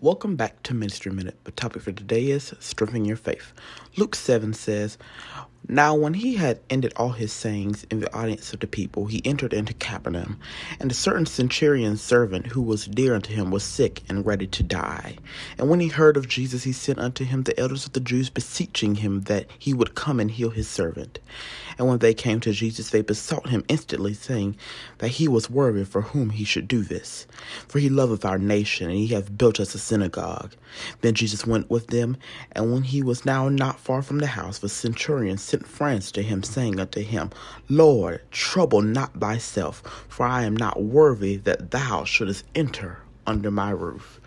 Welcome back to Ministry Minute. The topic for today is strengthening your faith. Luke 7 says, Now when he had ended all his sayings in the audience of the people, he entered into Capernaum. And a certain centurion's servant who was dear unto him was sick and ready to die. And when he heard of Jesus, he sent unto him the elders of the Jews, beseeching him that he would come and heal his servant. And when they came to Jesus, they besought him instantly, saying that he was worthy for whom he should do this. For he loveth our nation, and he hath built us a synagogue. Then Jesus went with them, and when he was now not far from the house, the centurion sent friends to him, saying unto him, Lord, trouble not thyself, for I am not worthy that thou shouldest enter under my roof.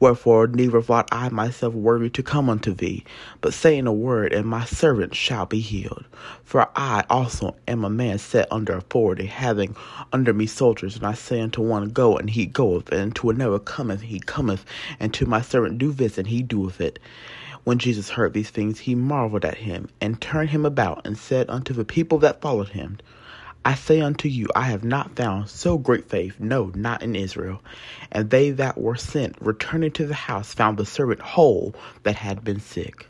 Wherefore neither thought I myself worthy to come unto thee, but saying a word, and my servant shall be healed. For I also am a man set under authority, having under me soldiers, and I say unto one, Go, and he goeth, and to another, Cometh, he cometh, and to my servant, Do this, and he doeth it. When Jesus heard these things, he marveled at him, and turned him about, and said unto the people that followed him, I say unto you, I have not found so great faith, no, not in Israel. And they that were sent, returning to the house, found the servant whole that had been sick.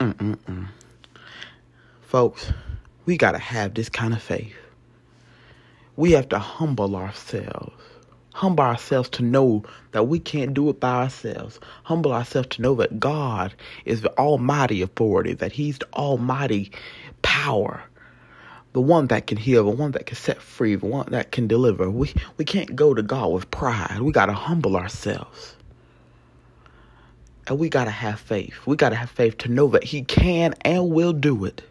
Mm-mm-mm. Folks, we got to have this kind of faith. We have to humble ourselves. Humble ourselves to know that we can't do it by ourselves. Humble ourselves to know that God is the almighty authority, that He's the almighty power the one that can heal, the one that can set free, the one that can deliver. We we can't go to God with pride. We gotta humble ourselves. And we gotta have faith. We gotta have faith to know that He can and will do it.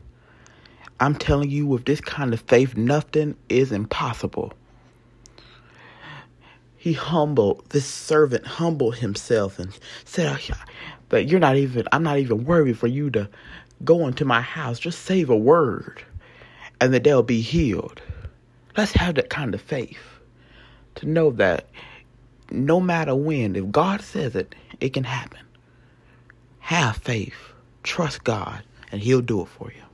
I'm telling you, with this kind of faith, nothing is impossible. He humbled, this servant humbled himself and said, oh, But you're not even, I'm not even worthy for you to go into my house. Just say a word and that they'll be healed. Let's have that kind of faith to know that no matter when, if God says it, it can happen. Have faith, trust God, and He'll do it for you.